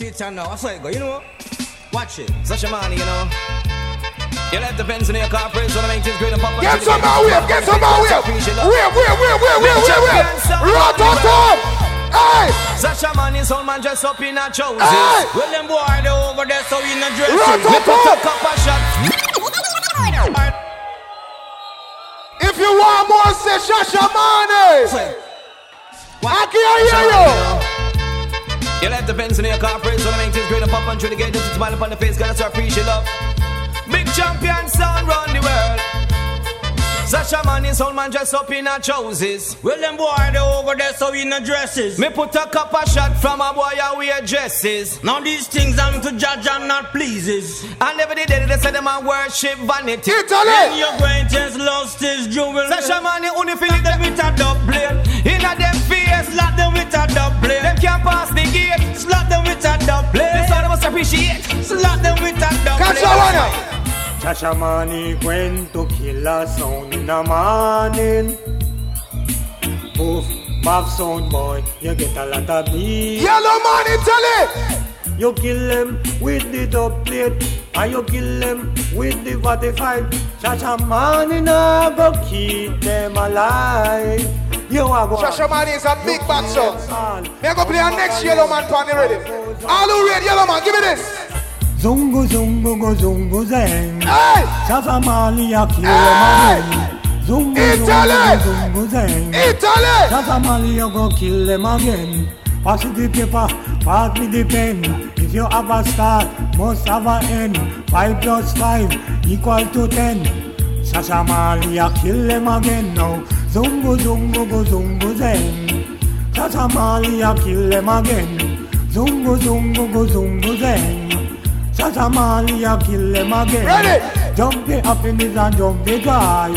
See it now, I saw it go, you know? Watch it. Such a man, you know? Your life depends on your car praise when I make this great and pop Get some more wave, get some more wave. Wave, wave, wave, wave, wave, wave, wave. Rototom. Hey! Sasha man is all man dressed up in a trousers. Hey! Well, them boy they over there so in a dress. Rototom. A cup of shot. If you want more, say Shasha Money. I can hear you. You left the fence in your corporate, so to make this great and pop and trigger, get this smile upon the face, gotta start appreciate love. Big champion sound round the world. Sasha man is all man dressed up in a trousers. Well, them boy they over there so in a dresses. Me put a cup of shot from a boy I wear dresses. Now these things I'm to judge and not pleases. And every day they say them a worship vanity. Italy. And your greatest lost his jewel. Sasha man you only feel it them with a dub blade. In a them face, slap them with a dub blade. Them can't pass the gate, slap them with a dub blade. This all they must appreciate, slap them with a dub Catch blade. that one now. Shashamani went to kill a sound in the morning. Poof, buff sound boy, you get a lot of beat. Yellow man, it! You kill them with the dub plate, ah, and you kill them with the 45. Shashamani now go keep them alive. You are going Shasha Money is a big bad song. Me I go play a next Yellow Man pan the ready. All who ready, Yellow Man, give me this. Zungu zungu go zungu zeng. Hey! Shashamani a kill Hey! Zungu Italy! zungu zeng. Italy. Shashamani you go kill them again. Pass the paper, pass me the pen. If you have a start, must have a end. Five plus five equal to ten. Shashamali a kill them again now. Zungu zungu go zungu zen. Shashamali a kill them again. Zungu zungu go zungu zen. Shashamali a kill them again. Ready? Jump the happiness and jump the joy.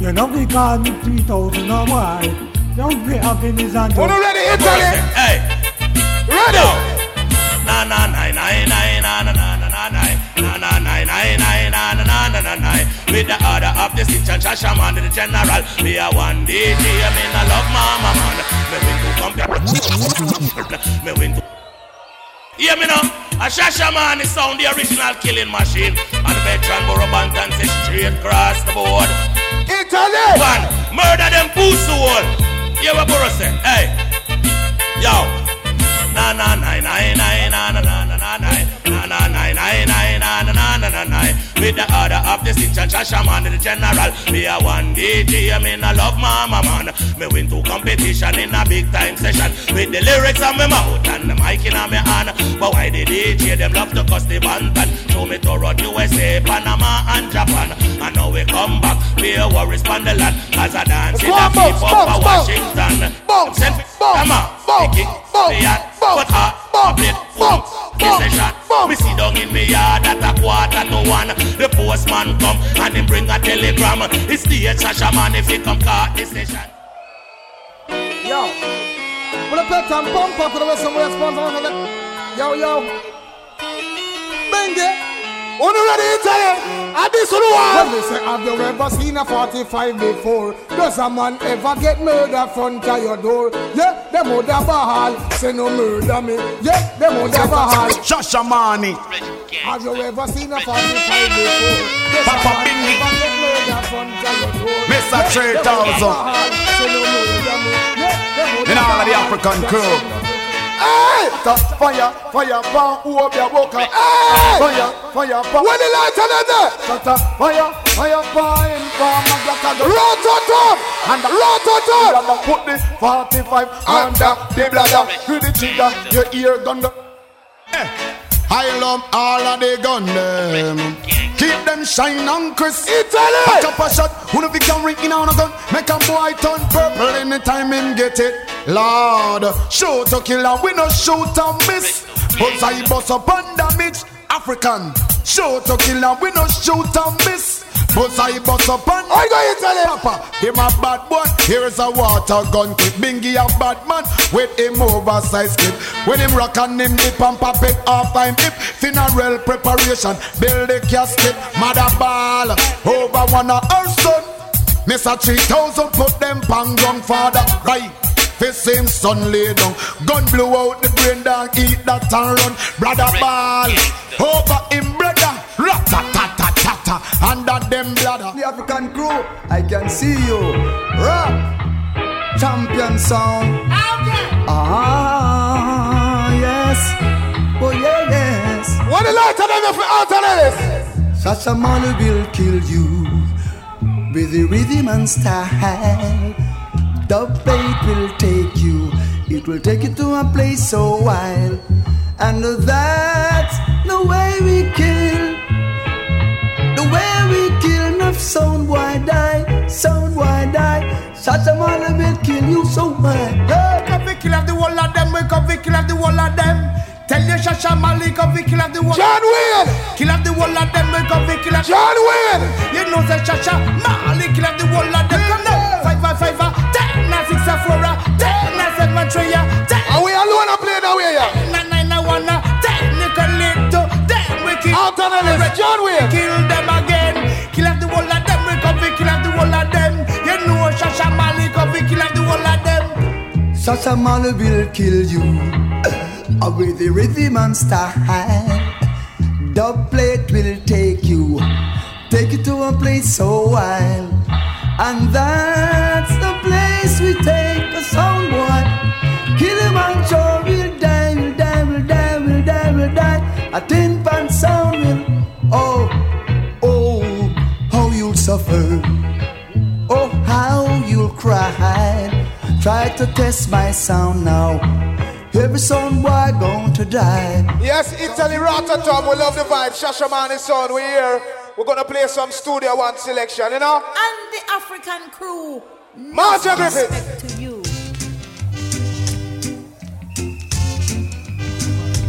You know we call me 3000 or why. Jump the happiness and Who jump no ready, Italy? Hey, Ready? na na na na na na na na na na na na na na with the order of the stitch and Shasha man the general be a one DJ I mean I love mama man me win to compare me win to Hear me now a Shasha man is sound the original killing machine and veteran Burro Banton say straight across the board Italy. One, murder them pussy hole. Yeah, what Burro say? Hey, yo. Na na na na na na na na With the order of the stitch and Shasha man the general. Me a one DJ, I mean I love mama man. Me win two competition in a big time session. With the lyrics on my mouth and the mic in my hand. But why the DJ them love to cuss the bantan? Show me to run USA, Panama and Japan. And now we come back, be a worries on the land. As I dance in the Bounce, people bounce, bounce. Washington. Bounce, bounce, bounce, bounce, bounce, bounce, plate, bounce, boom, kiss the bounce, shot. bounce. Me sit down in me yard at a quarter to one. The postman come and him bring a telegram. It's the Sasha man if he come caught the session. Yo, pull up that and pump up for the rest of the response. Yo, yo. Bang it. Who ready, Italy? And this one When they say, have you ever seen a 45 before? Does a man ever get murdered front of your door? Yeah, them would have ball, say no murder me. Yeah, them would have ball. Shasha Money. Have you ever seen a 45 before? Does Papa a man Bingy. ever get murdered front of your door? Mr. Yeah, Trey them would have Thousand. ball, say no murder me. Yeah, them would In all of the. African crew. Hey! Fire, fire, burn up your boca. Hey! Fire, fire, burn. When the light on the Shut up, fire, fire, burn, burn my black and rot on top, and rot on top. Gonna put the 45 under the bladder, through the trigger, your ear gonna. Hey. Eh. I love all of the gun them. Keep them shine on Chris. Italy. Back up a shot, who if he can ring in on a gun Make a boy turn purple anytime him get it Lord, shoot to kill and we no shoot and miss But I bust up on damage African, shoot to kill and we no shoot and miss But I bust up on I go Italy. Papa, him a bad boy. Here's a water gun clip. Bingy a bad man with him oversized clip. When him rock and him dip and pop it off time hip. Funeral preparation, build the casket. Mother ball over one of her son. Miss a 3000 put them pan ground father. Right. Fi same sun lay down. Gun blow out the brain down, eat that and run. Brother ball, over him brother. Rat-ta-ta-ta-ta-ta, under them bladder. The African crew, I can see you. Rock, champion sound. Ah, yes. Oh, yeah, yes. What the light of them for alternatives? Such a man will kill you with the rhythm and style. The bait will take you, it will take you to a place so wild. And that's the way we kill. The way we kill, enough sound why die, sound why die. Such a man will kill you so bad. Hey, come we kill off the whole of them, we come we kill off the whole of them. Tell your Shasha Malik, come we kill off the whole. John Wayne! Kill off the whole of them, we come we kill off. John Wayne! You know say Shasha Malik, kill off the whole of them. Come now, five five five ten nine six a four, ten nine seven three, ten Are we alone and playing away here? nine nine a one, ten nickel two, ten we kill. Alternatives, John Wayne! Kill them again. Kill off the whole of them, we come kill off the whole of them. You know Shasha Malik, come we kill off the whole of them. Such a man will kill you uh, with the rhythm and style. The plate will take you, take you to a place so wild. And that's the place we take a sound boy. Kill him and sure will die, will die, will die, will die, will die. A tin pan sound will, oh, oh, how you'll suffer. Oh, how you'll cry. Try to test my sound now. Every sound boy going to die. Yes, Italy Rototom, we love the vibe. Shashaman is on, we here. We're gonna play some Studio One selection, you know? And the African crew. Marcia Griffith. To you.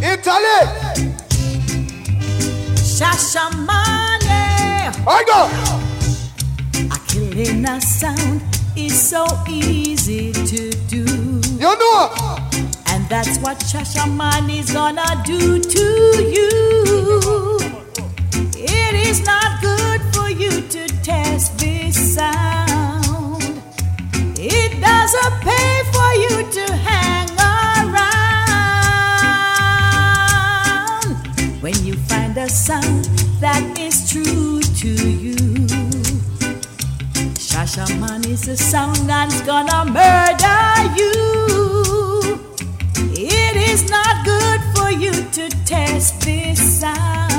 Italy! Shashamane. I go! A killing a sound is so easy to do. You know! And that's what Shashaman is gonna do to you. It is not good for you to test this sound. It doesn't pay for you to hang around. When you find a sound that is true to you. Shashaman is a sound that's gonna murder you. It is not good for you to test this sound.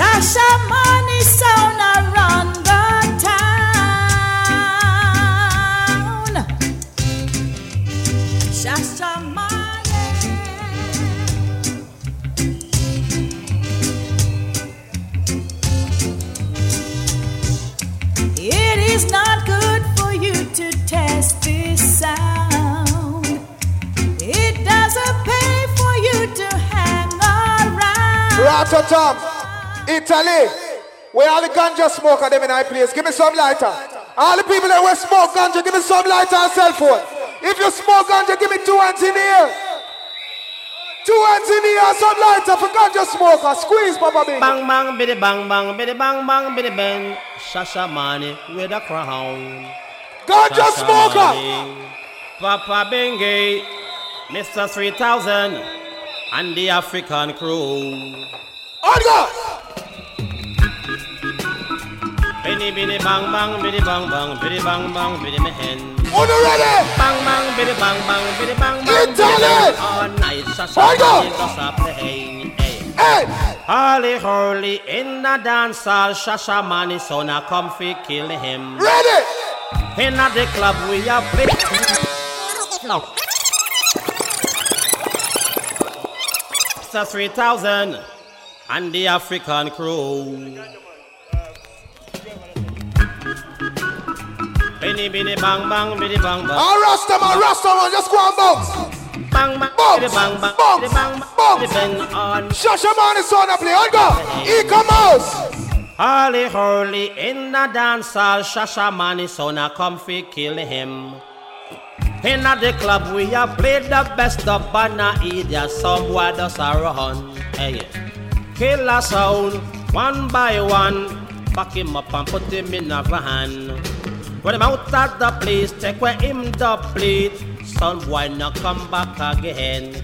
Shashaman is sound around the town. Shashaman. It is not good for you to test this sound. It doesn't pay for you to hang around. Rototom, Italy. Where all the ganja smoker them in high place? Give me some lighter. All the people that will smoke ganja, give me some lighter and cell phone. If you smoke ganja, give me two hands in the air. Two hands in the air, some lighter for ganja smoker. Squeeze, Papa Bing. Bang bang biddy bang bang biddy bang bang biddy bang. Shasha money with a crown. Ganja Shasha smoker. money. Papa Bingy, eh, Mr. 3000, and the African crew. On go. Benny biddy bang bang biddy bang bang biddy bang bang biddy me hen. On ready? Bang bang biddy bang bang biddy bang bang. biddy Italy. All night Shasha On go. money a. Hey. Holly Hurley in the dance hall, Shasha money son a comfy kill him. Ready? In the club we are play. No. Mr. 3000 and the African crew. Benny Benny bang bang biddy bang bang. All Rasta man, Rasta man, just go and bounce. Bang bang Bounce, bang bang bounce, bang bang bounce. bang on. Shashaman is on the play. On go. E-commerce. Holly Hurley in the dance hall, Shasha Money son a comfy kill him. In the club we have played the best of Banna Idia, some boy does a run. Eh, hey, kill a sound one by one, back him up and put him in a van. When him out of the place, take where him the plate. Son boy not come back again.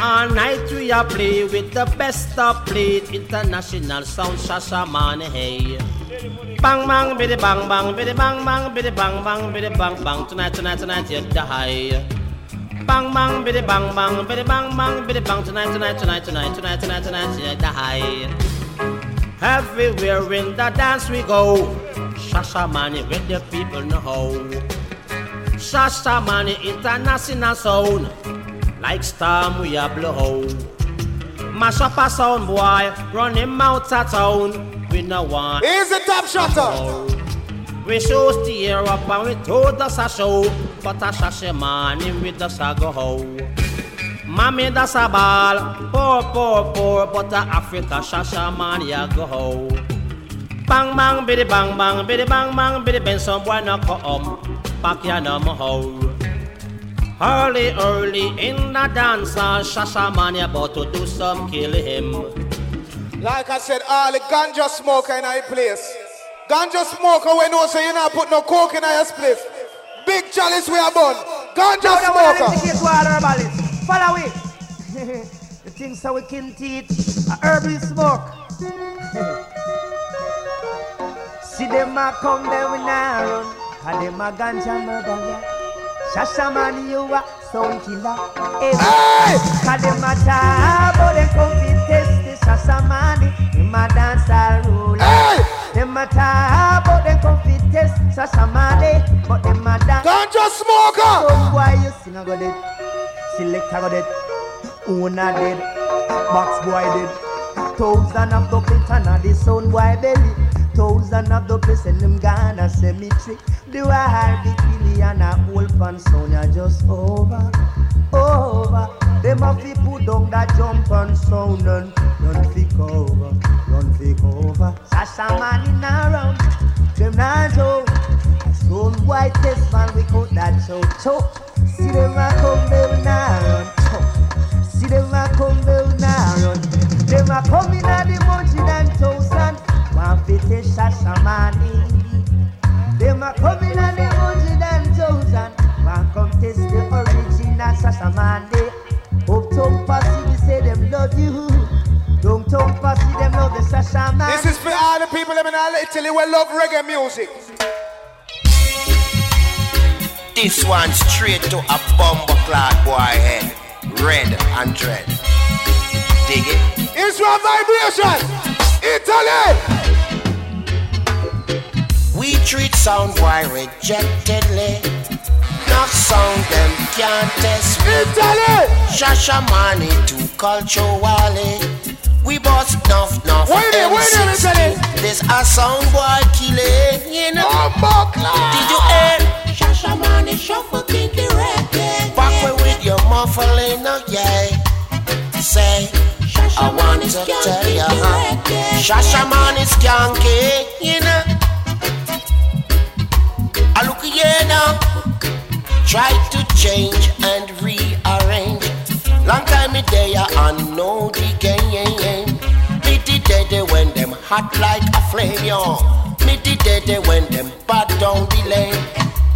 All night we a play with the best of plate. International sound, Shasha man, hey. Bang bang, biddy bang bang, biddy bang bang, biddy bang bang, biddy bang bang. Tonight, tonight, tonight, you die. Bang bang, biddy bang bang, biddy bang bang, biddy bang. Tonight, tonight, tonight, tonight, tonight, tonight, tonight, you die. Everywhere in the dance we go. Shasha money with the people know. Shasha money international sound. Like storm we a blow. Mash up a sound boy, run him out of town. We no want. The top shutter. We show steer up and we told us a show. But a shasha money we just a go ho. Mommy that's a ball, poor, poor, poor, but the Africa shasha man ya go ho. Bang bang biddy bang bang biddy bang bang biddy bang some boy no come back ya no mo ho. Early early in the dance hall, shasha man ya about to do some kill him. Like I said, all the ganja smoker in our place. Ganja smoker we know so you not put no coke in our place. Big chalice we are born. Ganja smoker. Follow it. the things that we can teach. A herbal smoke. See them a come there we now run. And them a ganja murderer. Shasha man you a sound killer. Hey! Cause them a talk but they come to test the Shasha man. Them a dance all ruler. Hey! Them a talk come to test Shasha man. But them a dance. Ganja smoker. So why you sing a go dead? Selector go dead, owner dead, box boy dead. Thousand of the plate and the sound boy belly. Thousand of the place and them Ghana cemetery. The war, the killing and a whole pan sound just over, over. Them a fi put down that jump and sound and run fi cover, run fi cover. Sasha man in around, them not joke. Sound white test man we cut that choke, choke. See them a come down now run. See them a come down now run. Them a come in a the munchie than thousand. One fifty shasha money. Them a come in a the munchie than thousand. One come test the original shasha money. Uptown posse we say them love you. Posse them the shasha man. This is for all the people living in Italy who love reggae music. This one straight to a bomber clad boy head. Red and dread. Dig it? Israel vibration. Italy. We treat sound boy rejectedly. Knock sound them can't test. Italy. Shasha money to culture wally. We bust nuff nuff. Wait there, wait there, Italy. This a sound boy killing. You know. Bomber clad. Did you hear? Shasha money shuffle kinky reggae. Back way with your muffling, oh yeah. Say, I want to tell ya, huh? Shasha money skanky, you know. I look here now. Try to change and rearrange. Long time me there, I know the hot like a flame, yo. Me the day when them bad down the lane.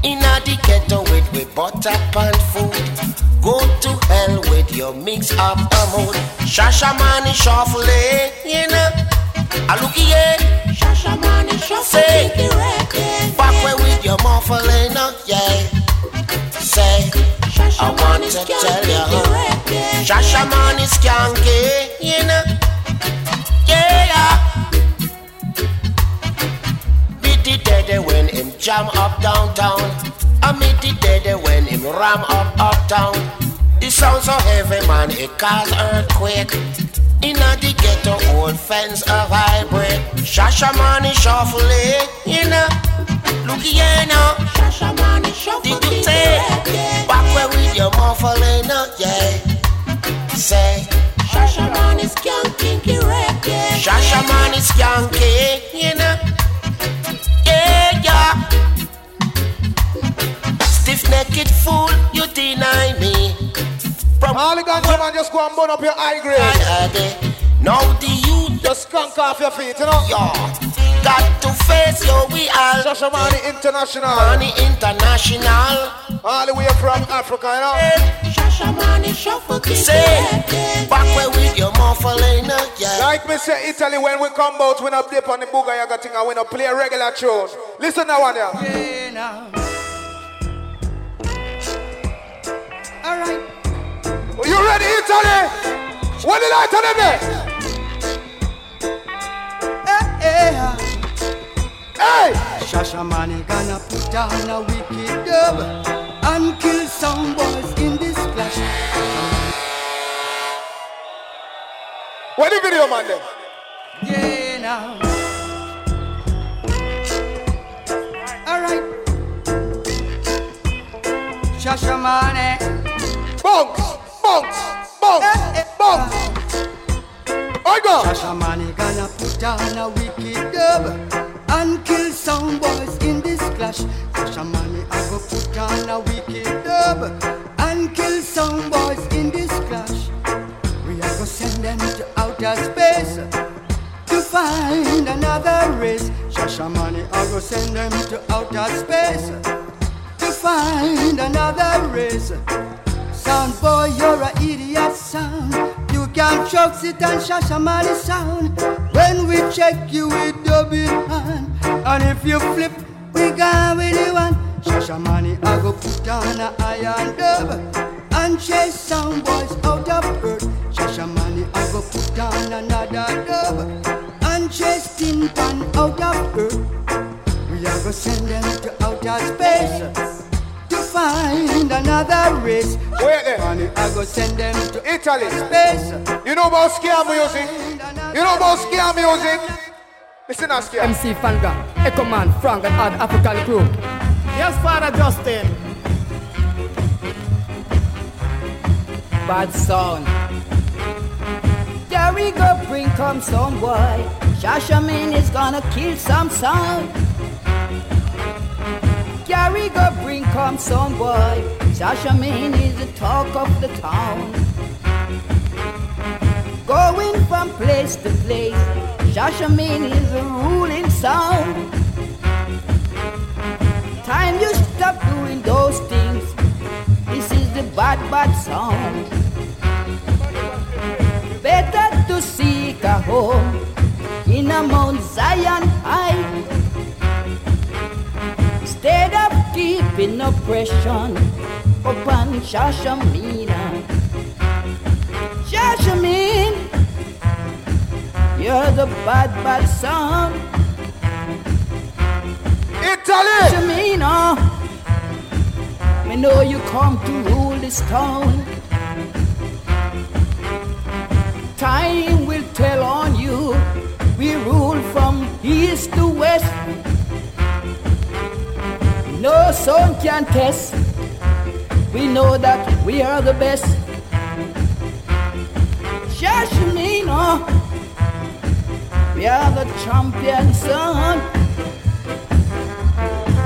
In a the ghetto with we butter and food. Go to hell with your mix up a mood. Shasha money shuffle, you know. I look here. Shasha money shuffle. Say, back way with your muffling, yeah. Say, I want to tell huh? Shasha money skanky, you know. Dead when him jam up downtown. I meet the dead when him ram up uptown. The sound so heavy, man, it cause earthquake. Inna the ghetto, old fence a vibrate. Shasha money shuffle it, you know. Look here now. Shasha money shuffle Did you say? Back where with your muffling, yeah. Say. Shasha money skanky, reggae. Shasha money skanky, you know. Yeah. Stiff necked fool, you deny me. From All the ganja man just go and burn up your high grade. Now the youth Just skunk off your feet, you know. yeah. got to face, yo, we all. Shasha Money International. Money International. All the way from Africa, you know. Shasha Money Shuffle Say, back where with your muffling, yeah. Like me say, Italy, when we come out, we not dip on the booger, you got thing, and we not play a regular tune. Listen now, one, yeah. Yeah, now. All right. You ready, Italy? What did I tell them there? Yeah. Hey! Shasha Money gonna put down a wicked dub and kill some boys in this clash. What the video, man? Then? Yeah, now. All right. Shasha Money. Bounce, bounce, bounce, eh, eh. bounce. I go. Shasha Money gonna put down a wicked dub and kill some boys this clash. Shasha Money I go put on a wicked dub and kill some boys in this clash. We are go send them to outer space to find another race. Shasha Money I go send them to outer space to find another race. Sound boy, you're a idiot sound. You can't trust it and Shashamani sound. When we check you with double hand, and if you flip, we gone with the one. Shashamani, I go put on a iron dub and chase some boys out of earth. Shashamani, I go put on another dub and chase tin pan out of earth. We are go send them to outer space to find another race. Wait there. Money, I go send them to Italy. space. You know about scare music? You know about scare music? Listen to scare. MC Fanga, Echo Man, Frank and other African crew. Yes, Father Justin. Bad sound. There we go, bring come some boy. Shashaman is gonna kill some sound. Gary go bring come some boy. Shashaman is the talk of the town. Going from place to place. Shashaman is a ruling sound. Time you stop doing those things. This is the bad, bad sound. Better to seek a home in a Mount Zion high. Instead of keeping oppression upon Shashamina. Shashamin, you're the bad, bad son. Italy! Me know you come to rule this town. Time will tell on you. We rule from east to west. No son can test. We know that we are the best. Shashamina, we are the champion son.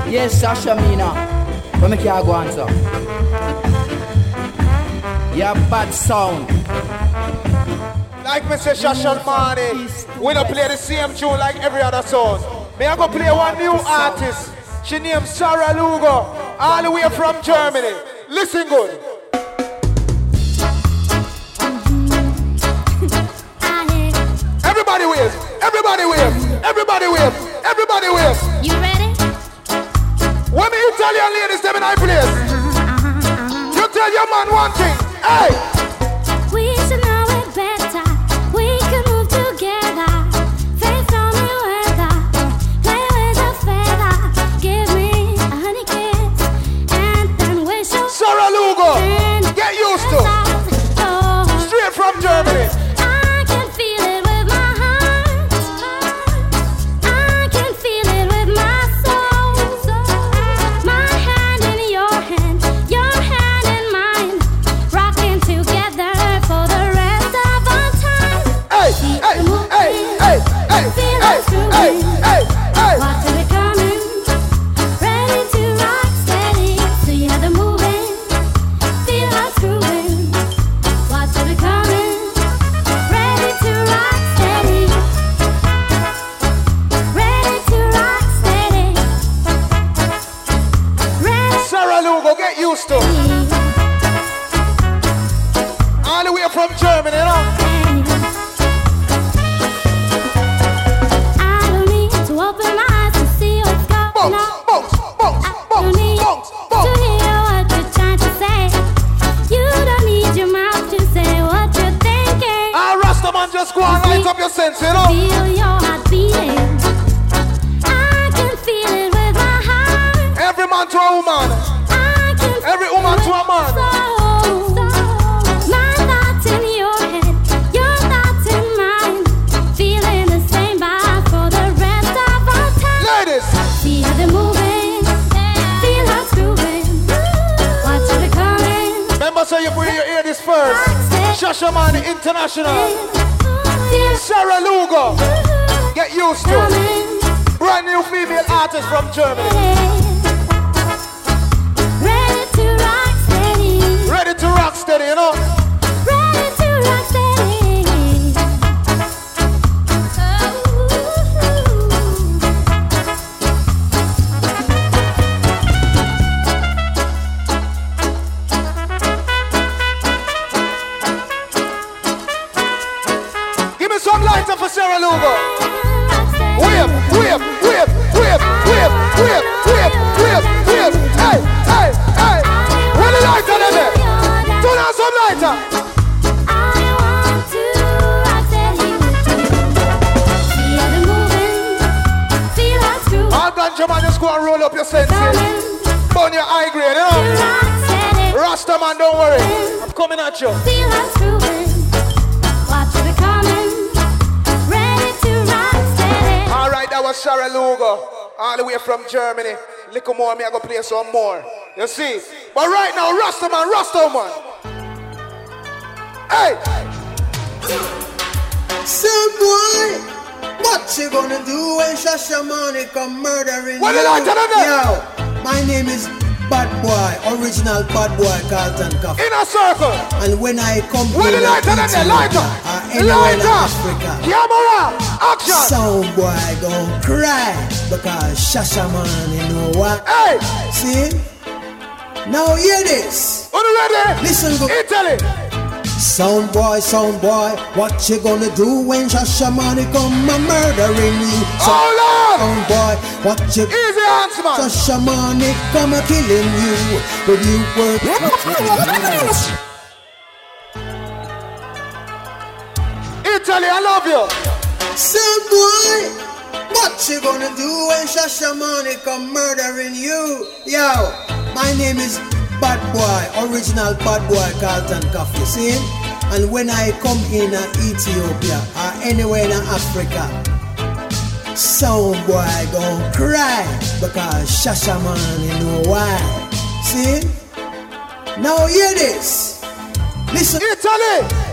Yes, Shashamina. Come make you go answer. Yeah, bad sound. Like Mr. Shashan Money, we don't play the same tune like every other song. Me I go play one new artist. She named Sara Lugo, all the way from Germany. Listen good. Everybody wave, everybody wave, everybody wave. You ready? When the Italian ladies them in high place, uh-huh, uh-huh, uh-huh. you tell your man one thing. Hey, and roll up your senses. Burn your high grade, you know. Rasta man, don't worry. I'm coming at you. Feel how grooving. Watch how coming. Ready to rock steady. All right, that was Sara Lugo, all the way from Germany. Little more, me I go play some more. You see? But right now, Rasta man, Rasta man. Hey! Some boy, what you gonna do when Shashamane come murdering What you? did I tell them Yo, my name is Bad Boy, original Bad Boy Carlton Coffie. In a circle. And when I come What did I tell them there? Light up. or anywhere in Light up. Camera. Action. Some boy gon' cry because Shashamane know what? Hey! See? Now hear this. Are you ready? Listen good. Italy. Sound boy, sound boy, what you gonna do when Shashamane come a murdering you? So, oh, Sound boy, what you Easy answer, man. Shashamane come a killing you But you work. Italy, I love you. Sound boy, what you gonna do when Shashamane come murdering you? Yo, my name is Bad Boy, original Bad Boy Carlton Coffie, see? And when I come in uh, Ethiopia or anywhere in Africa, some boy gon' cry because Shashamane know why. See? Now hear this. Listen. Italy.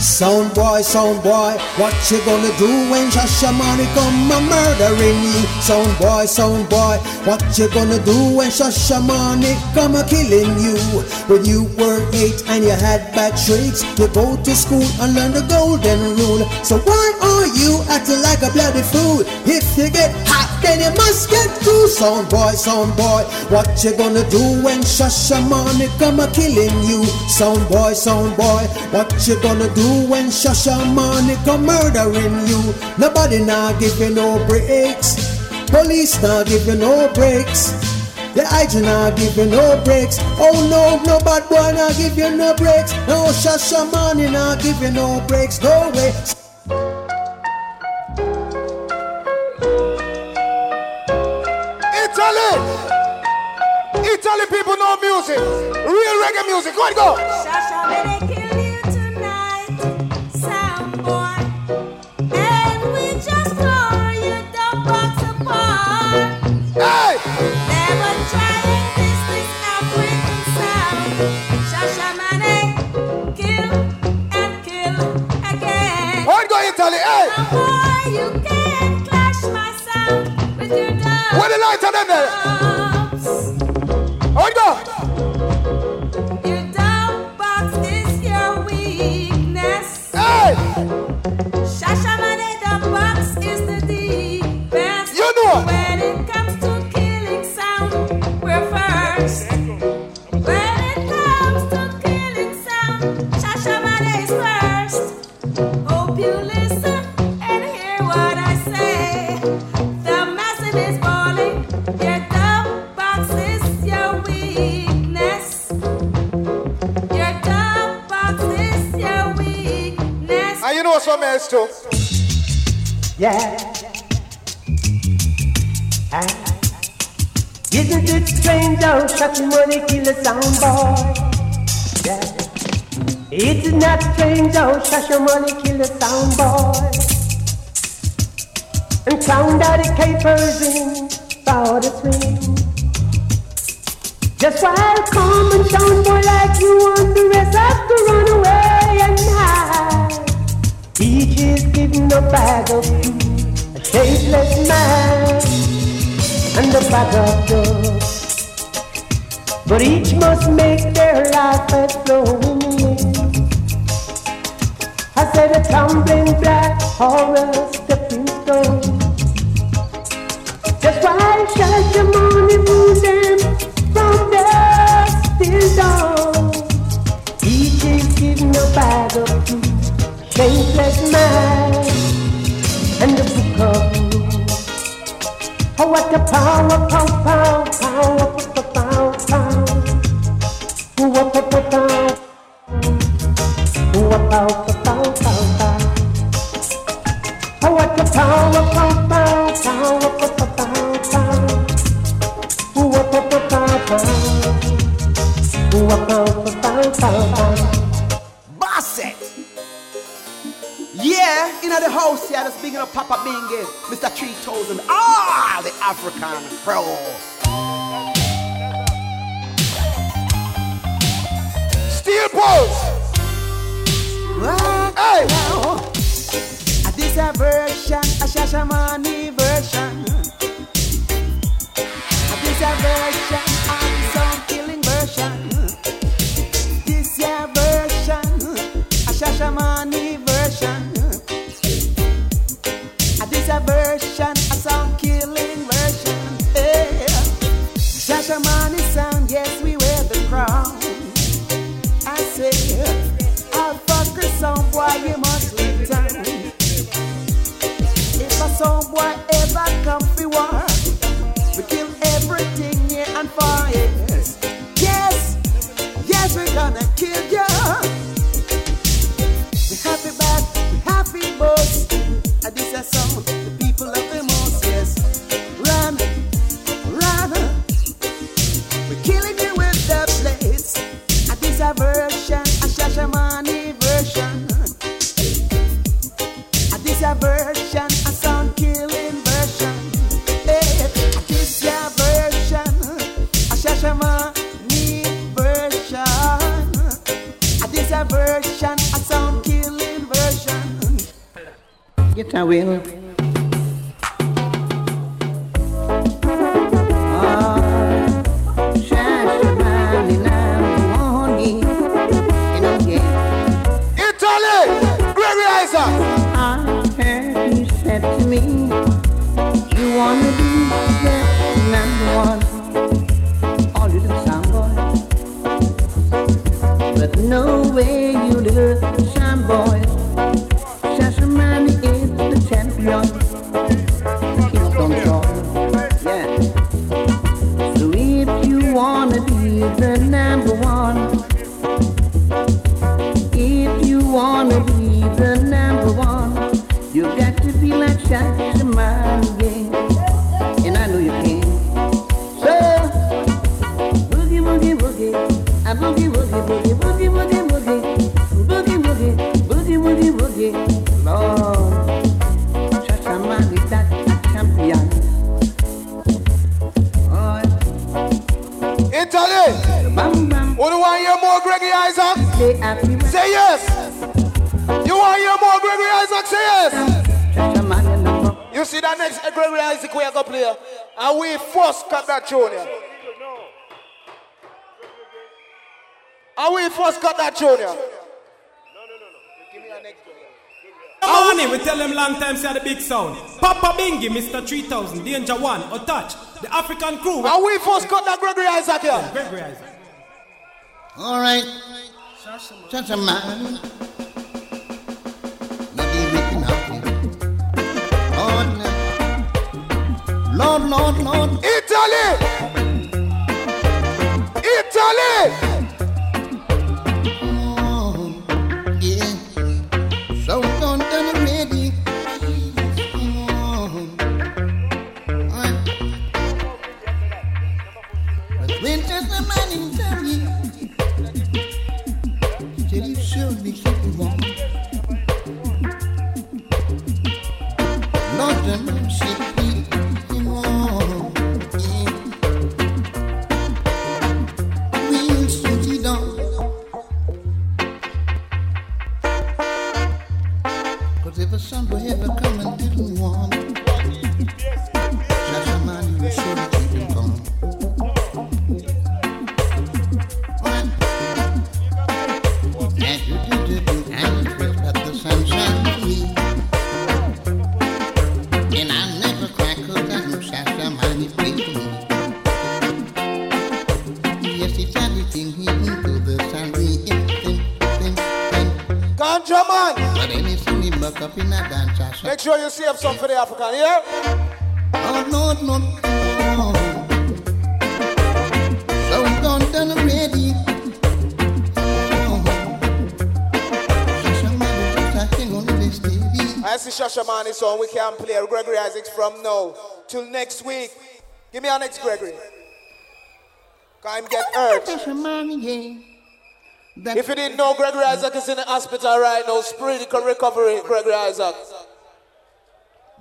Sound boy, sound boy, what you gonna do when Shashamane come a murdering you? Sound boy, sound boy, what you gonna do when Shashamane come a killing you? When you were eight and you had bad traits, you go to school and learn the golden rule. So why are you acting like a bloody fool? If you get hot, then you must get cool. Sound boy, sound boy, what you gonna do when Shashamane come a killing you? Sound boy, sound boy, what you gonna do when Shashamane come murdering you? Nobody now give you no breaks. Police now give you no breaks. The IG now give you no breaks. Oh no, no bad boy now give you no breaks. No Shasha Shashamane now give you no breaks. No way. Italy. Italy people know music. Real reggae music. Go on, go. Oiga. Yeah. And isn't it strange how shocking money kill a sound boy? Yeah. It's not strange how shocking money kill a sound boy. And clown daddy capers in for the swing. Just while come common sound boy like you want to a bag of food, a tasteless man, and a bag of dust. But each must make their life a flowing I said a tumbling black or a stepping stone. That's why I shine the morning moon you. sound. Papa Bingy, Mr. 3000, Danger One, or Touch, the African crew. Are we first got that Gregory Isaac here. Gregory Isaac. All right. Gentlemen. a man. Anything up in a dance, Shasha. Make sure you save some for the African, yeah? Oh, no, no, no. So we gone done already. Shashamane just a hang on this TV. I see Shashamane song we can play Gregory Isaacs from now till next week. Give me our next Gregory. Can him get hurt. If you didn't know, Gregory Isaac is in the hospital right now. Spiritual recovery, Gregory Isaac.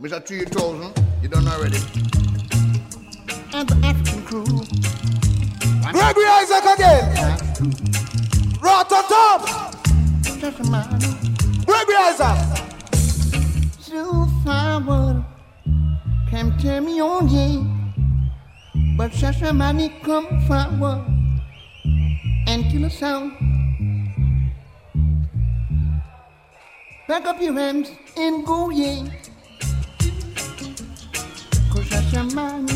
Mr. 3000, you done already. And the African crew. Gregory Isaac again. Right on top. Gregory Isaac. So forward, can turn me on, yeah. But Shashamane come forward and kill a sound. Back up your hands and go, yeah. Cause Shashamane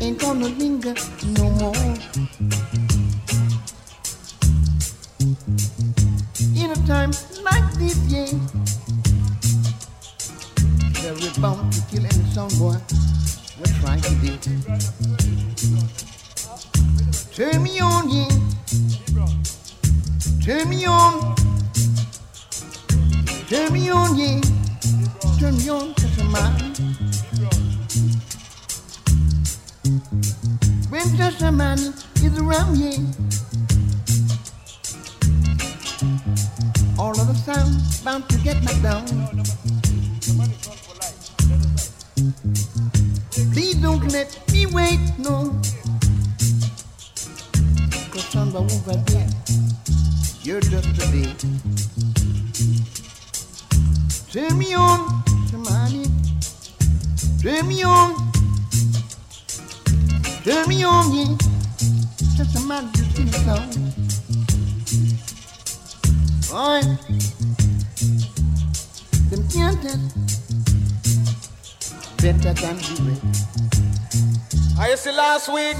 ain't gonna linger no more. In a time like this, yeah. They're bound to kill any song boy. We're trying to do. Turn me on, yeah. Turn me on. Turn me on, yeah. Turn me on, cause I'm mine. When just a man is around, yeah. All of the sound bound to get knocked down. Please don't let me wait, no. Cause over there, you're just a bit. Turn me on. Turn on. Turn me on, yeah. Just a man just in a song. Boy, them can't better than rest. I see last week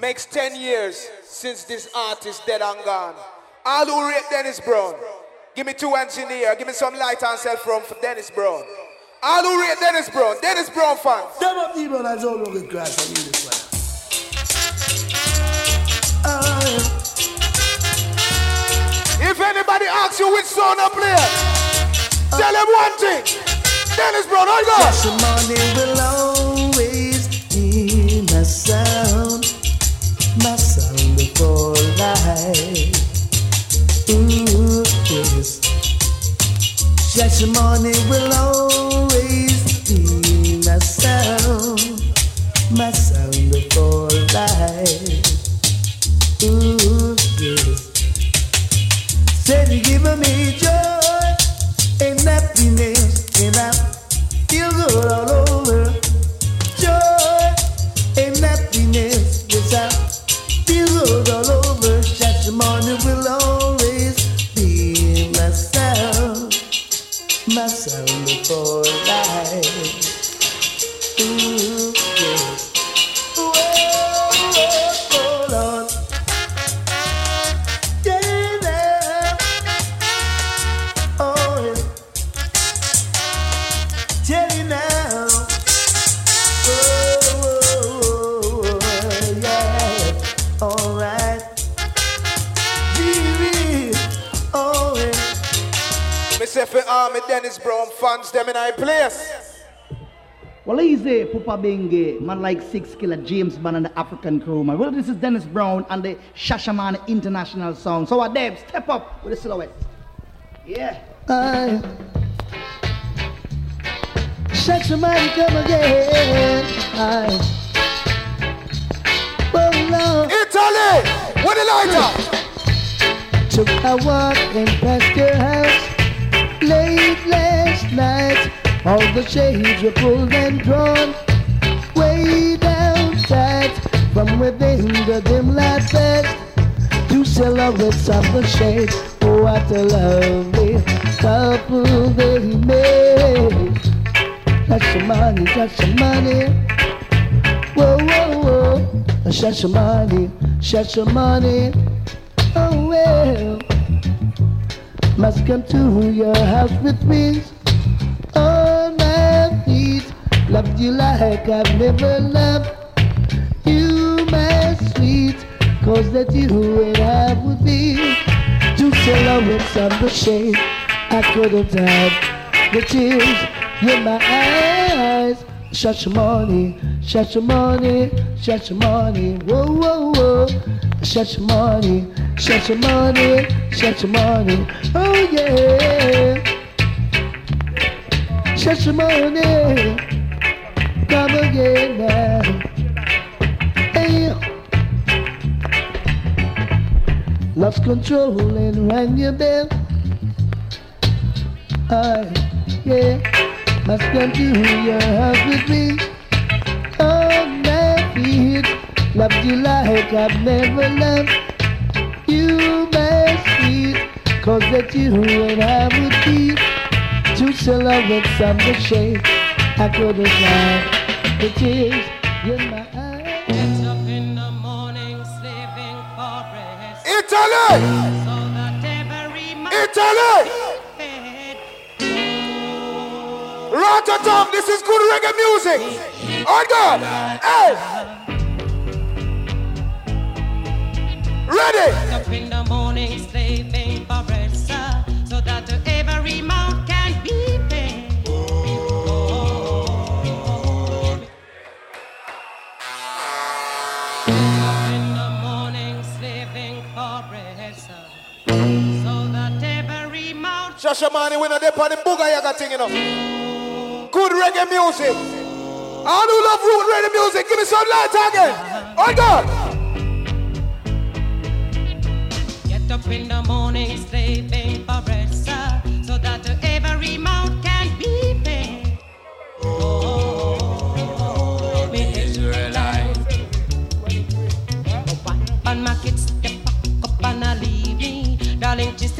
makes 10 years since this artist dead and gone. All who rate Dennis Brown. Give me two hands in the air. Give me some light and self from Dennis Brown. All who rate Dennis Brown. Dennis Brown fan. Them the all over the class and in this one. If anybody asks you which song I play, tell them one thing. Dennis Brown, how you go? Testimony will always be my sound, my sound life. Yes. Testimony will always be my sound, my sound for life. Ooh, yes. Said you give me joy Brown fans them in high place. Well, easy, Papa Bingy, man like Six Killer, James Bond and the African crew, man. Well, this is Dennis Brown and the Shashamane International Sound. So, uh, our Deb, step up with the silhouette. Yeah. I Shut your mind, come again. I Oh Lord. Italy! With the lighter! Took a walk and past your house late last night. All the shades were pulled and drawn way down tight from within the dim light fest. Two silhouettes of the shade. Oh, what a lovely couple they made. That's your money, that's your money. Whoa, whoa, whoa. That's your money, that's your money. Oh, well. Must come to your house with feet. Loved you like I've never loved you, my sweet. Cause that you would have with me. Two silhouettes on the shade. I could have died. The tears in my eyes. Shut your money, shut your money, shut your money. Whoa, whoa, whoa. Shut your money, shut your money, shut your money. Oh, yeah. Shut your money. Come again now. Hey. Lost control rang your bell. I, yeah, must come to your house with me. On my feet, loved you like I've never loved you, my sweet. Cause that you and I would be two silhouettes of the shade. I could have cried the tears in my eyes. Get up in the morning, slaving for rest. Italy! So that every man Italy! Rototom, this is good reggae music. On God. Hey! Ready? Get up in the morning, we not there on the booga yaga thing, you know. Good reggae music. All who love root reggae music, give me some light again. On God.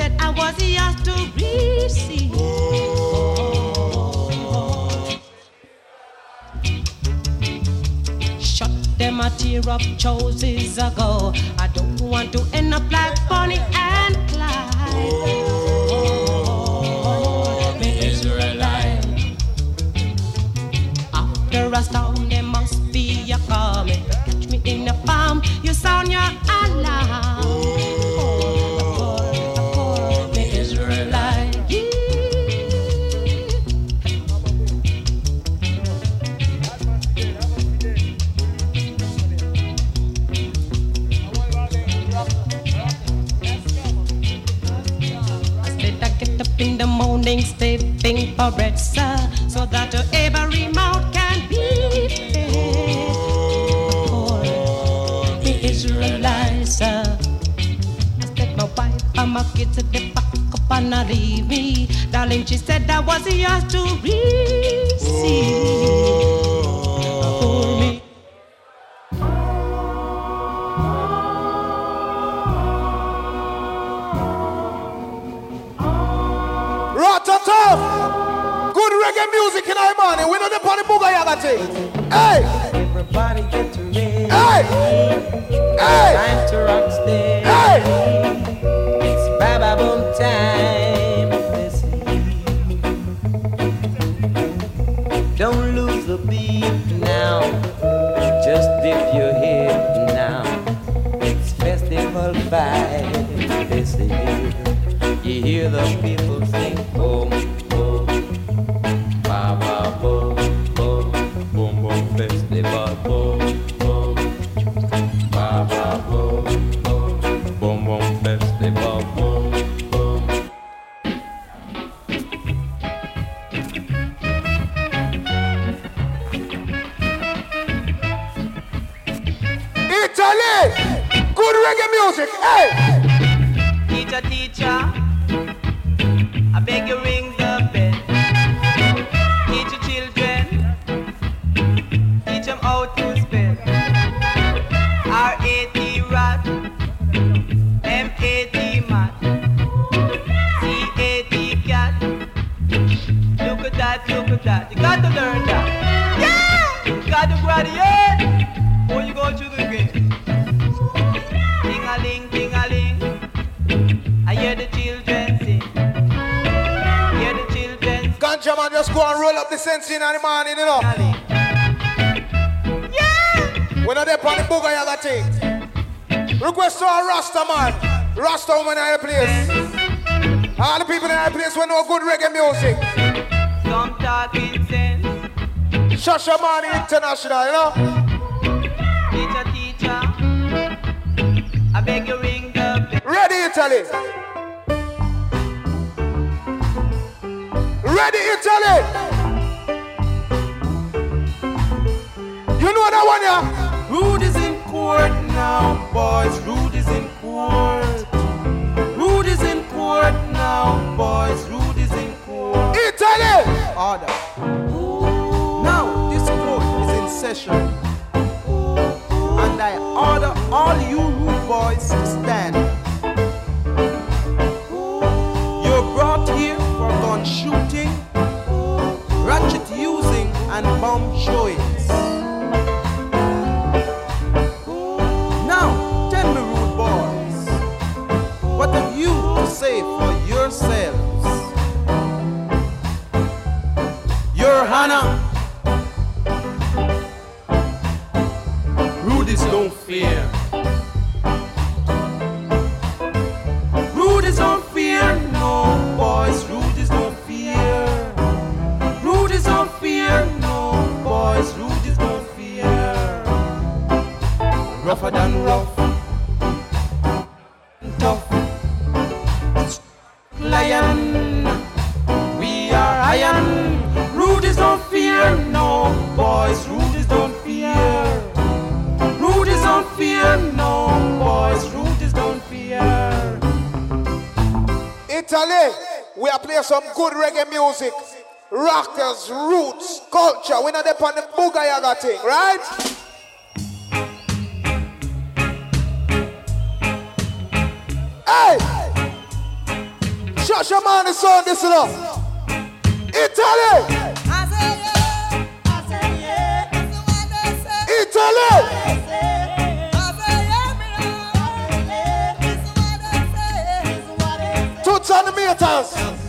Said I was yours to receive. Shut them a tear up choices ago. I don't want to end up like Bonnie and Clyde. Me Israelite. After a storm, there must be a calm. Catch me in the farm, you sound your the morning, for bread, sir, so that every mouth can be fed. For the Israelites, sir. I said my wife and my kids at the back up and leave me. Darling, she said I was yours to receive. Reggae music in our morning. We know the the booga yaga thing. Hey! Everybody get ready. Hey! Hey! Time to rock steady. Hey! It's Baba Boom time. Listen. Don't lose the beat now. Just dip your head now. It's festival vibe. Listen. You hear the people music. Hey! Rasta man. Rasta woman in the place. All the people in the place with no good reggae music. Some talking sense. Shashamane International, you know? Teacher, teacher. I beg you ring the bell. Ready, Italy. Ready, Italy. You know that one, yeah? Rude is in court now, boys. Rude is Rockers, roots, culture. We're not on the booger yaga thing, right? Hey! Shashamane is on this enough. Italy! Italy! Two centimeters.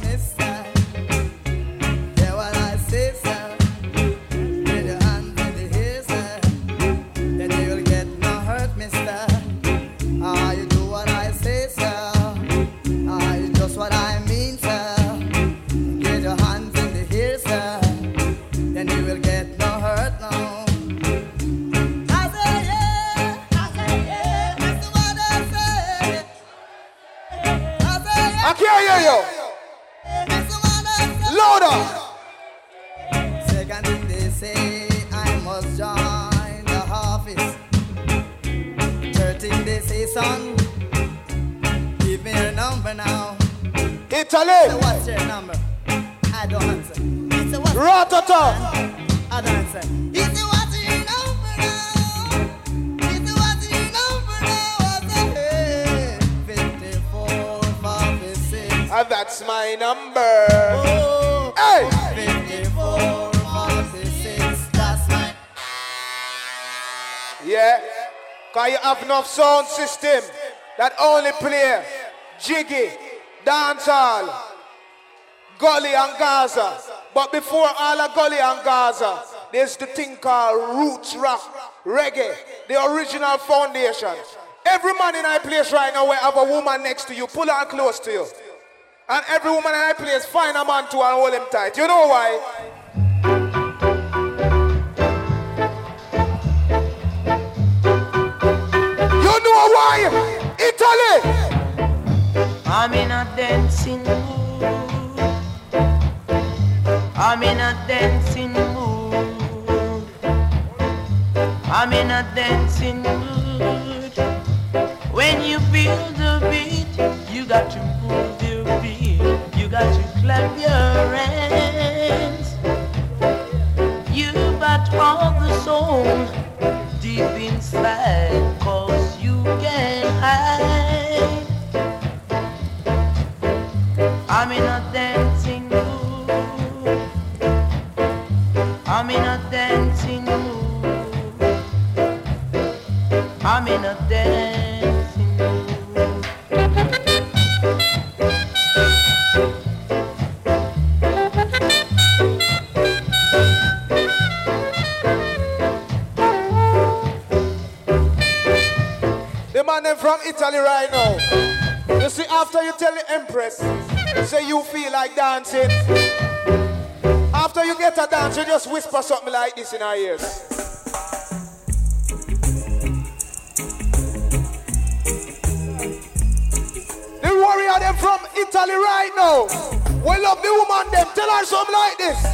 Enough sound system that only play jiggy, dancehall, gully and Gaza. But before all of gully and Gaza, there's the thing called roots rock, reggae, the original foundation. Every man in our place right now will have a woman next to you, pull her close to you. And every woman in our place find a man to and hold him tight. You know why? Hawaii, Italy. I'm in a dancing mood. I'm in a dancing mood. I'm in a dancing mood. When you feel the beat, you got to move your feet. You got to clap your hands. dancing. After you get a dance, you just whisper something like this in our ears. The warrior them from Italy right now. Well, love the woman them. Tell her something like this.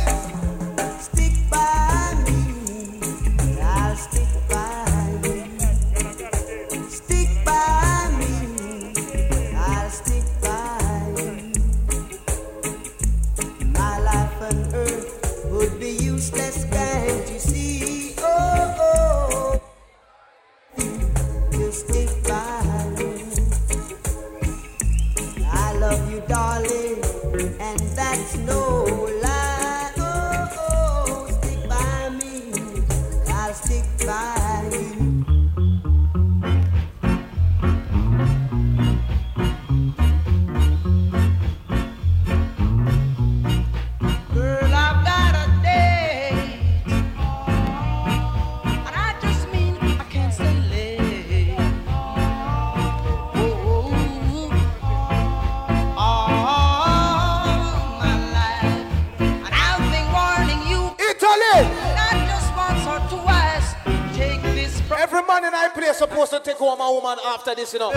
supposed to take home a woman after this, you know.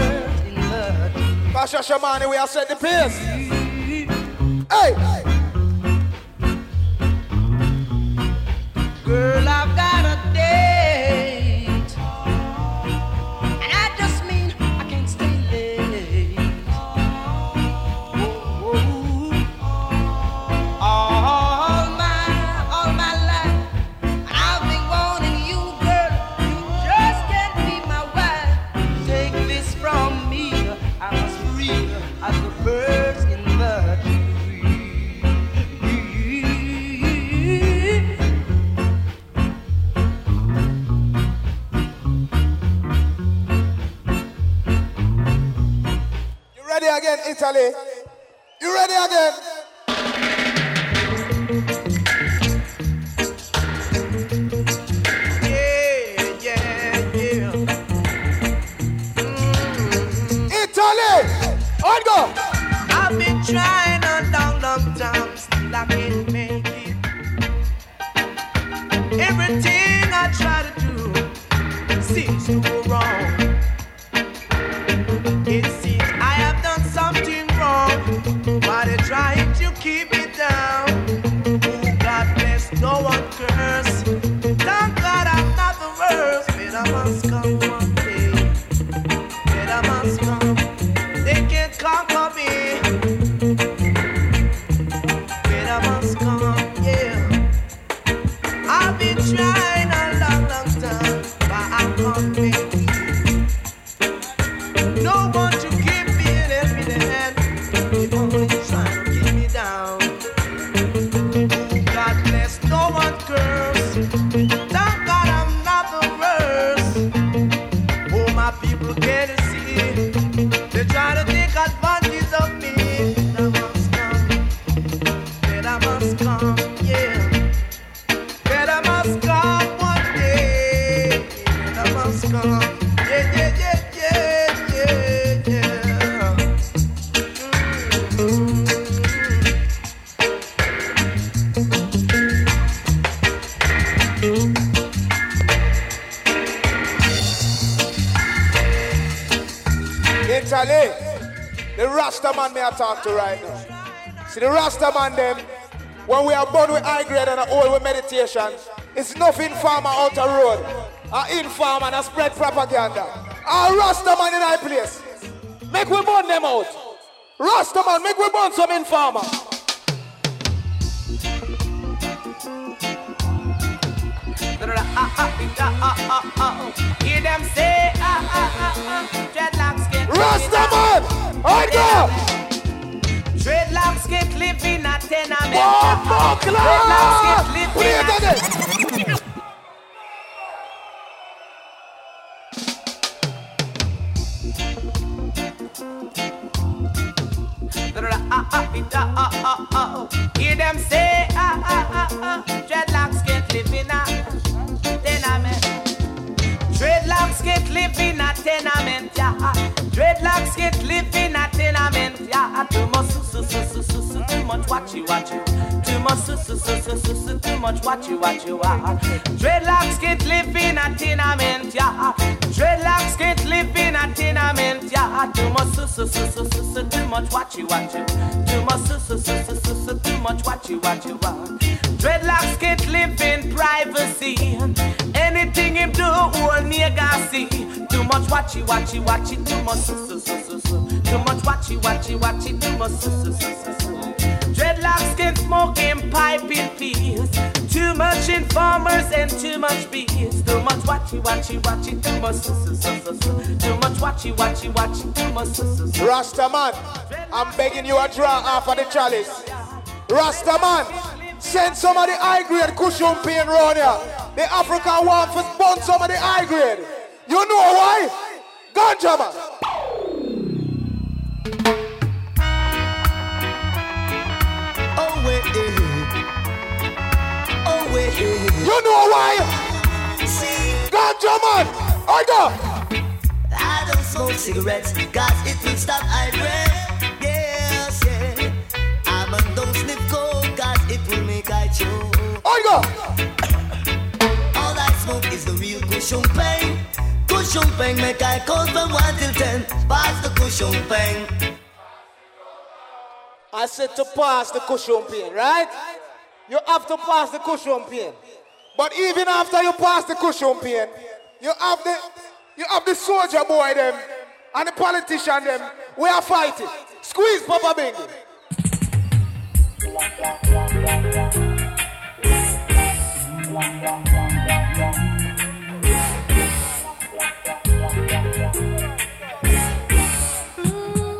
Pasha Shamani, we have set the pace. Hey! to right now. See the Rasta man them, when we are born with high grade and old with meditation, it's nothing farmer out the road. An informer, and a spread propaganda. Our Rasta man in high place. Make we burn them out. Rasta man, make we burn some informer. Rastaman! I go! Dreadlocks get live in a tenement. Bombo Dreadlocks get live in a get Hear them say, ah, ah, ah, ah, dreadlocks get live in a tenement. Dreadlocks get live in a tenement, yeah. Dreadlocks get live in a tenement, yeah. Watchy, watchy. Too much, su, su, su, too much watchy, watchy, ah. Dreadlocks get live in a tenement, yeah. Dreadlocks get live in a tenement, yeah. Too much, su, su, su, too much watchy, watchy. Too much, su, su, su, too much watchy, watchy, ah. Dreadlocks get live in privacy. Anything him do, whole nigga see. Too much watchy, watchy, watchy, too much su, su, su. Too much watchy, watchy, watchy, too much su, su, su, Dreadlocks get smoking pipe in peace. Too much informers and too much bees. Too much watchy, watchy, watchy, too much su. Too much watchy, watchy, watchy, too much. Rasta man, I'm begging you a draw off of the chalice. Rasta man, send some of the high grade cushion pain round here. The African to burn some of the high grade. You know why? Ganja man. You know why? Ganja man, I go. I don't smoke cigarettes, cause it will stop eye breath. Yes, yeah. I man don't sniff coke, cause it will make I choke. I go. All I smoke is the real cushion pain. Cushion pain make I count from one till ten. Pass the cushion pain. I said to pass the cushion pain, right? You have to pass the cushion pain. But even after you pass the cushion pain, you have the you have the soldier boy them and the politician them. We are fighting. Squeeze Papa Bingy.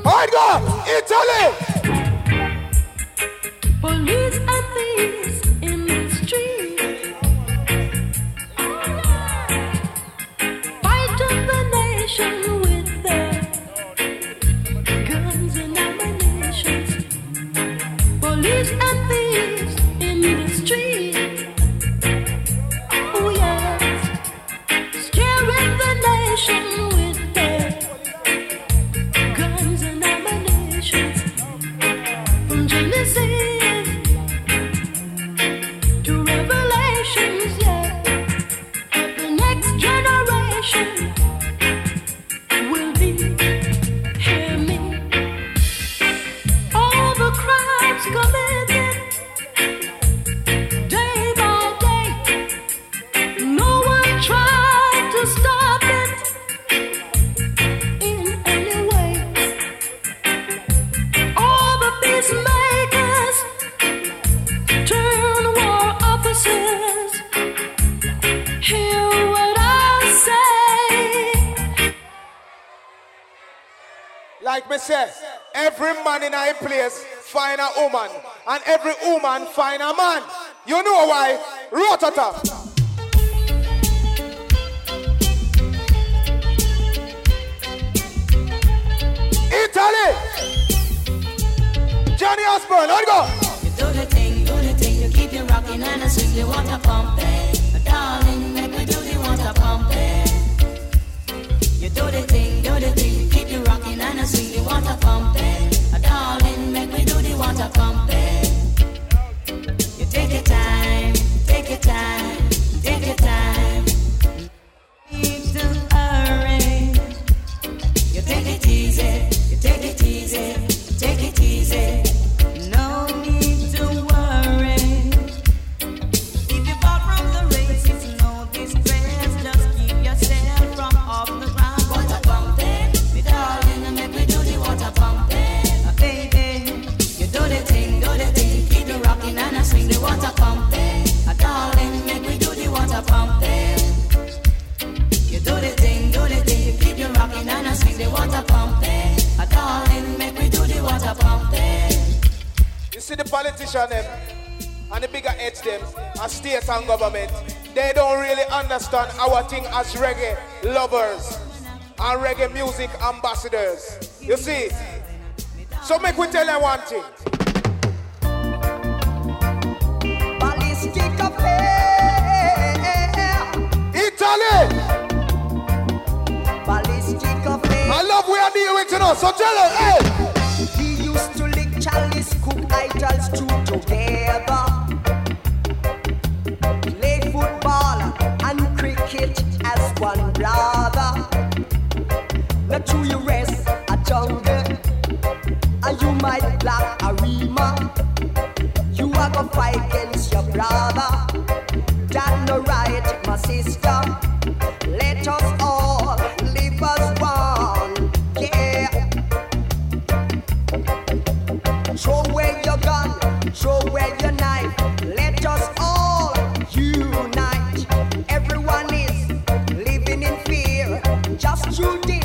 I go Italy. Police and thieves the me say, every man in a place find a woman, and every woman find a man. You know why? Rotata. Italy. Johnny Osbourne, let's go. You do the thing, do the thing, you keep it rocking and I swing the water pumping. Darling, make me do the water. You take your time, take your time, Jamaican government, they don't really understand our thing as reggae lovers and reggae music ambassadors. You see? So make we tell them one thing. Italy! I love where they went to know, so tell them, hey! We used to lick chalice, cook idols, two together. You today.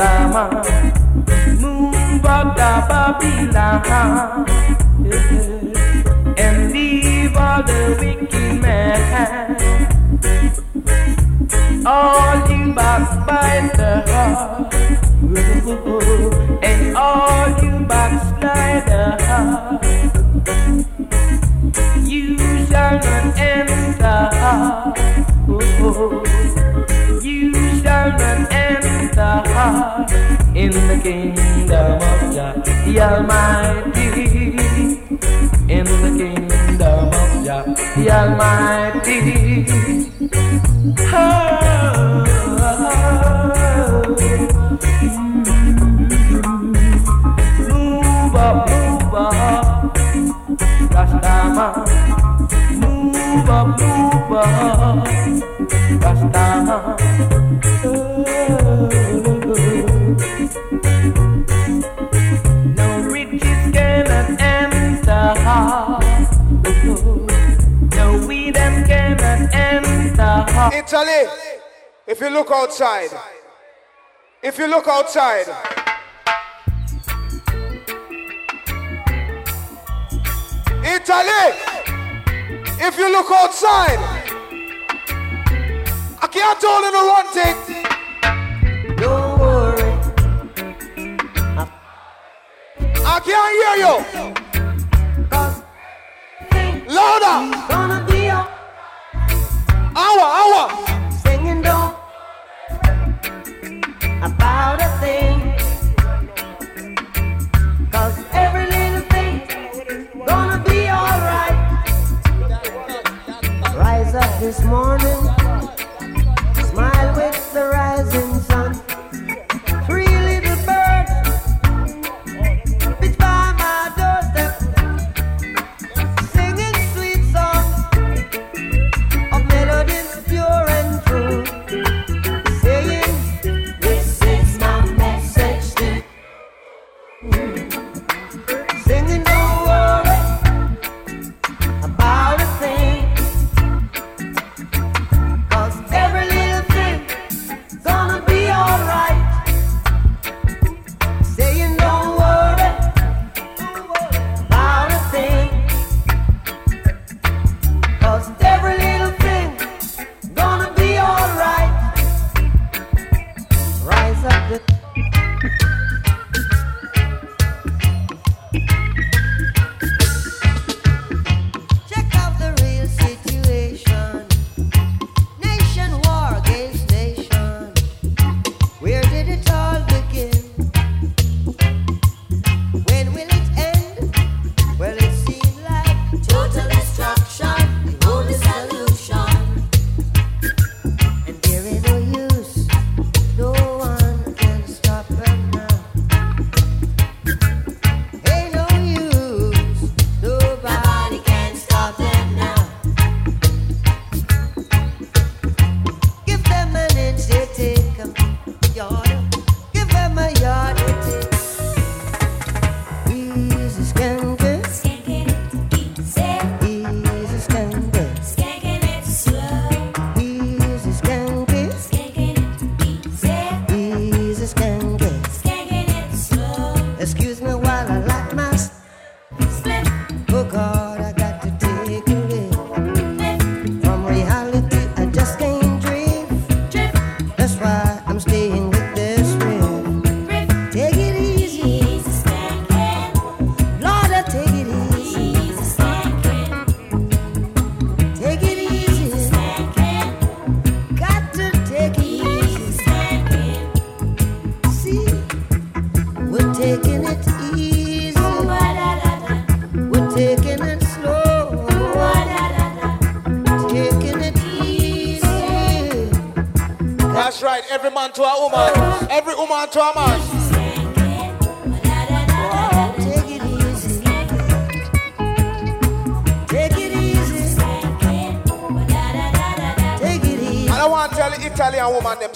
Adama, move the Babylon, and leave all the wicked men, all you backbiter, and all you backsliders. in the kingdom of Jah, the Almighty. In the kingdom of Jah, the Almighty. Oh, Move up, move up, Rastama. Move up, move. Italy, if you look outside, if you look outside, Italy, if you look outside, I can't tell you one thing. Don't worry. I can't hear you. Louder. Awa, awa. Singing dope about a thing. Every little gonna be alright. Rise up this morning.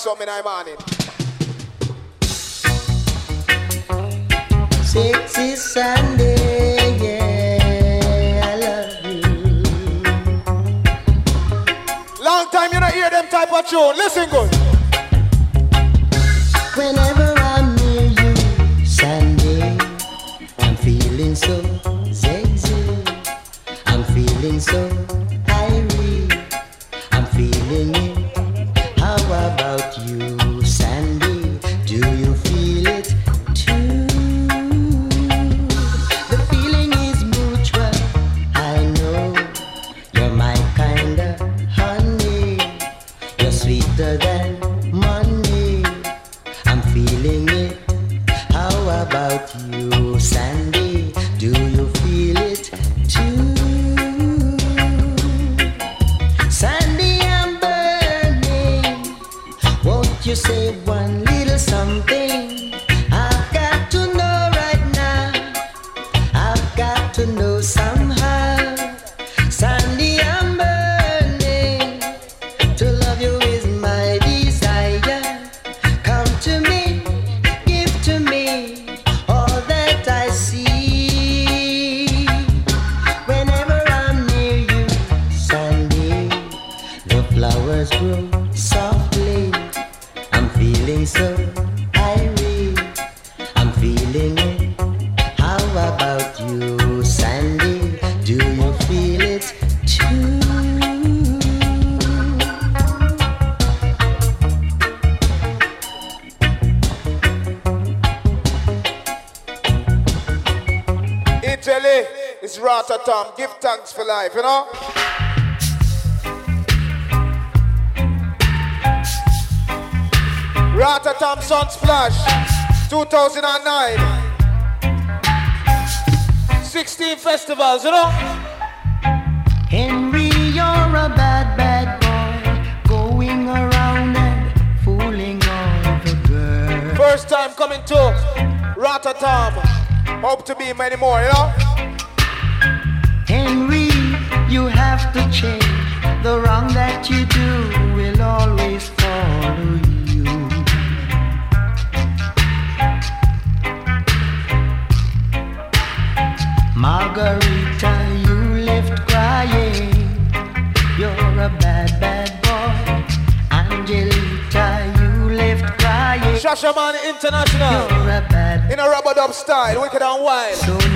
something in the morning. Sexy Sunday, yeah, I love you. Long time you don't hear them type of tune. Listen good. Whenever 2009. 16 festivals, you know? Henry, you're a bad, bad boy. Going around and fooling all the girls. First time coming to Rototom. Hope to be many more, you know? Henry, you have to change. The wrong that you do will all. Pasha Man International. In a rubber dub style, wicked and wild. So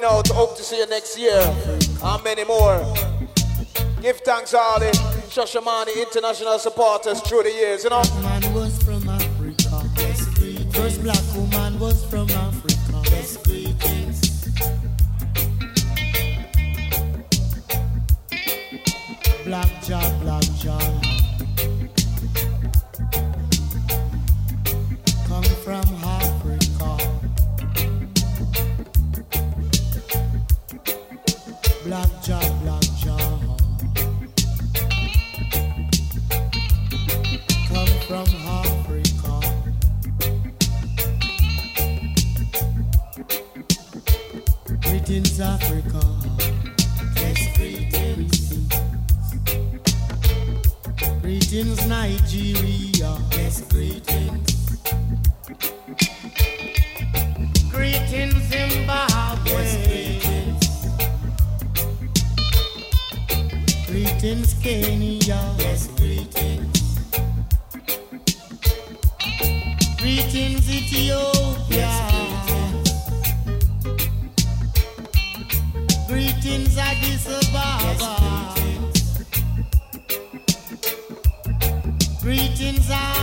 coming out. Hope to see you next year. And many more. Give thanks all the Shashamane international supporters through the years, you know. Man was from Africa. First black woman was from Africa. Best greetings. Black Jack, Black Jack. Greetings, Africa.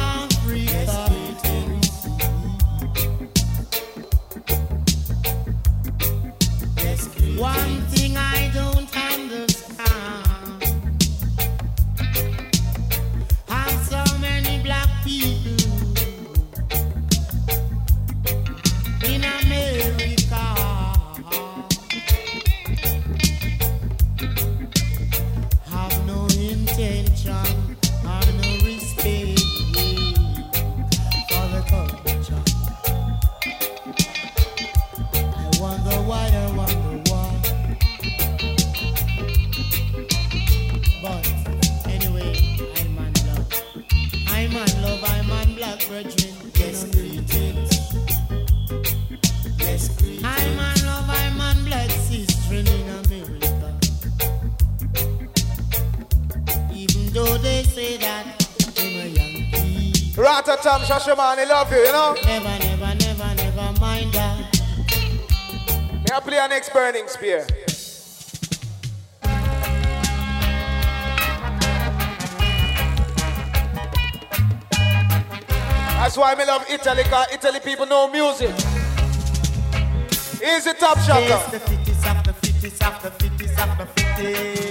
Shasha man, he love you, you know? Never, never, never, never mind that. May I play our next burning spear? That's why I love Italy, because Italy people know music. Easy top shot. The 50s, after 50s, after 50s, after 50s.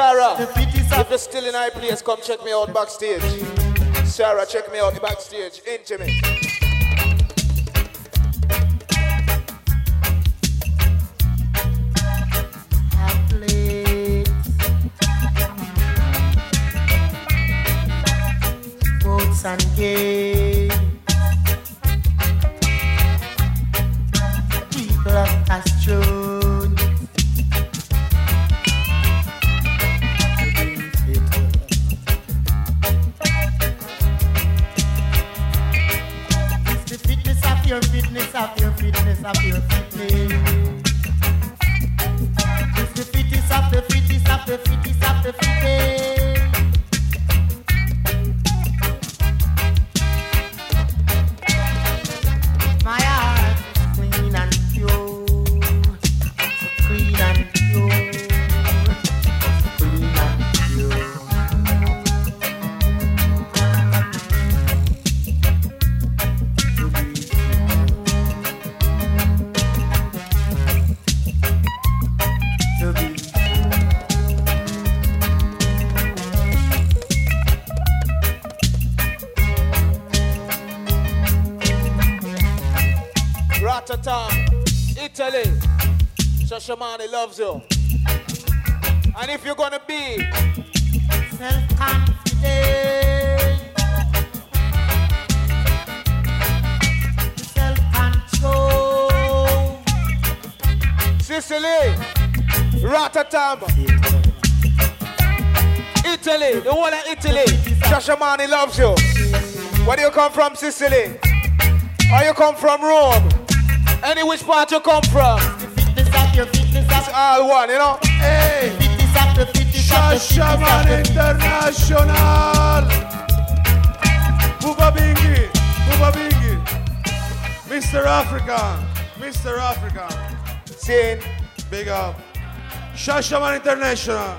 Sarah, if you're still in high place, come check me out backstage. Sarah, check me out backstage. Intimate. And if you're gonna be self-confident, self-control. Sicily, Rototom, Italy, the whole of Italy. Shashamane loves you. Where do you come from, Sicily? Or you come from Rome? Any which part you come from? All one, you know? Hey! Shashamane International. Papa Bingy, Papa Bingy. Mr. Africa, Mr. Africa. Sin. Big up. Shashamane International.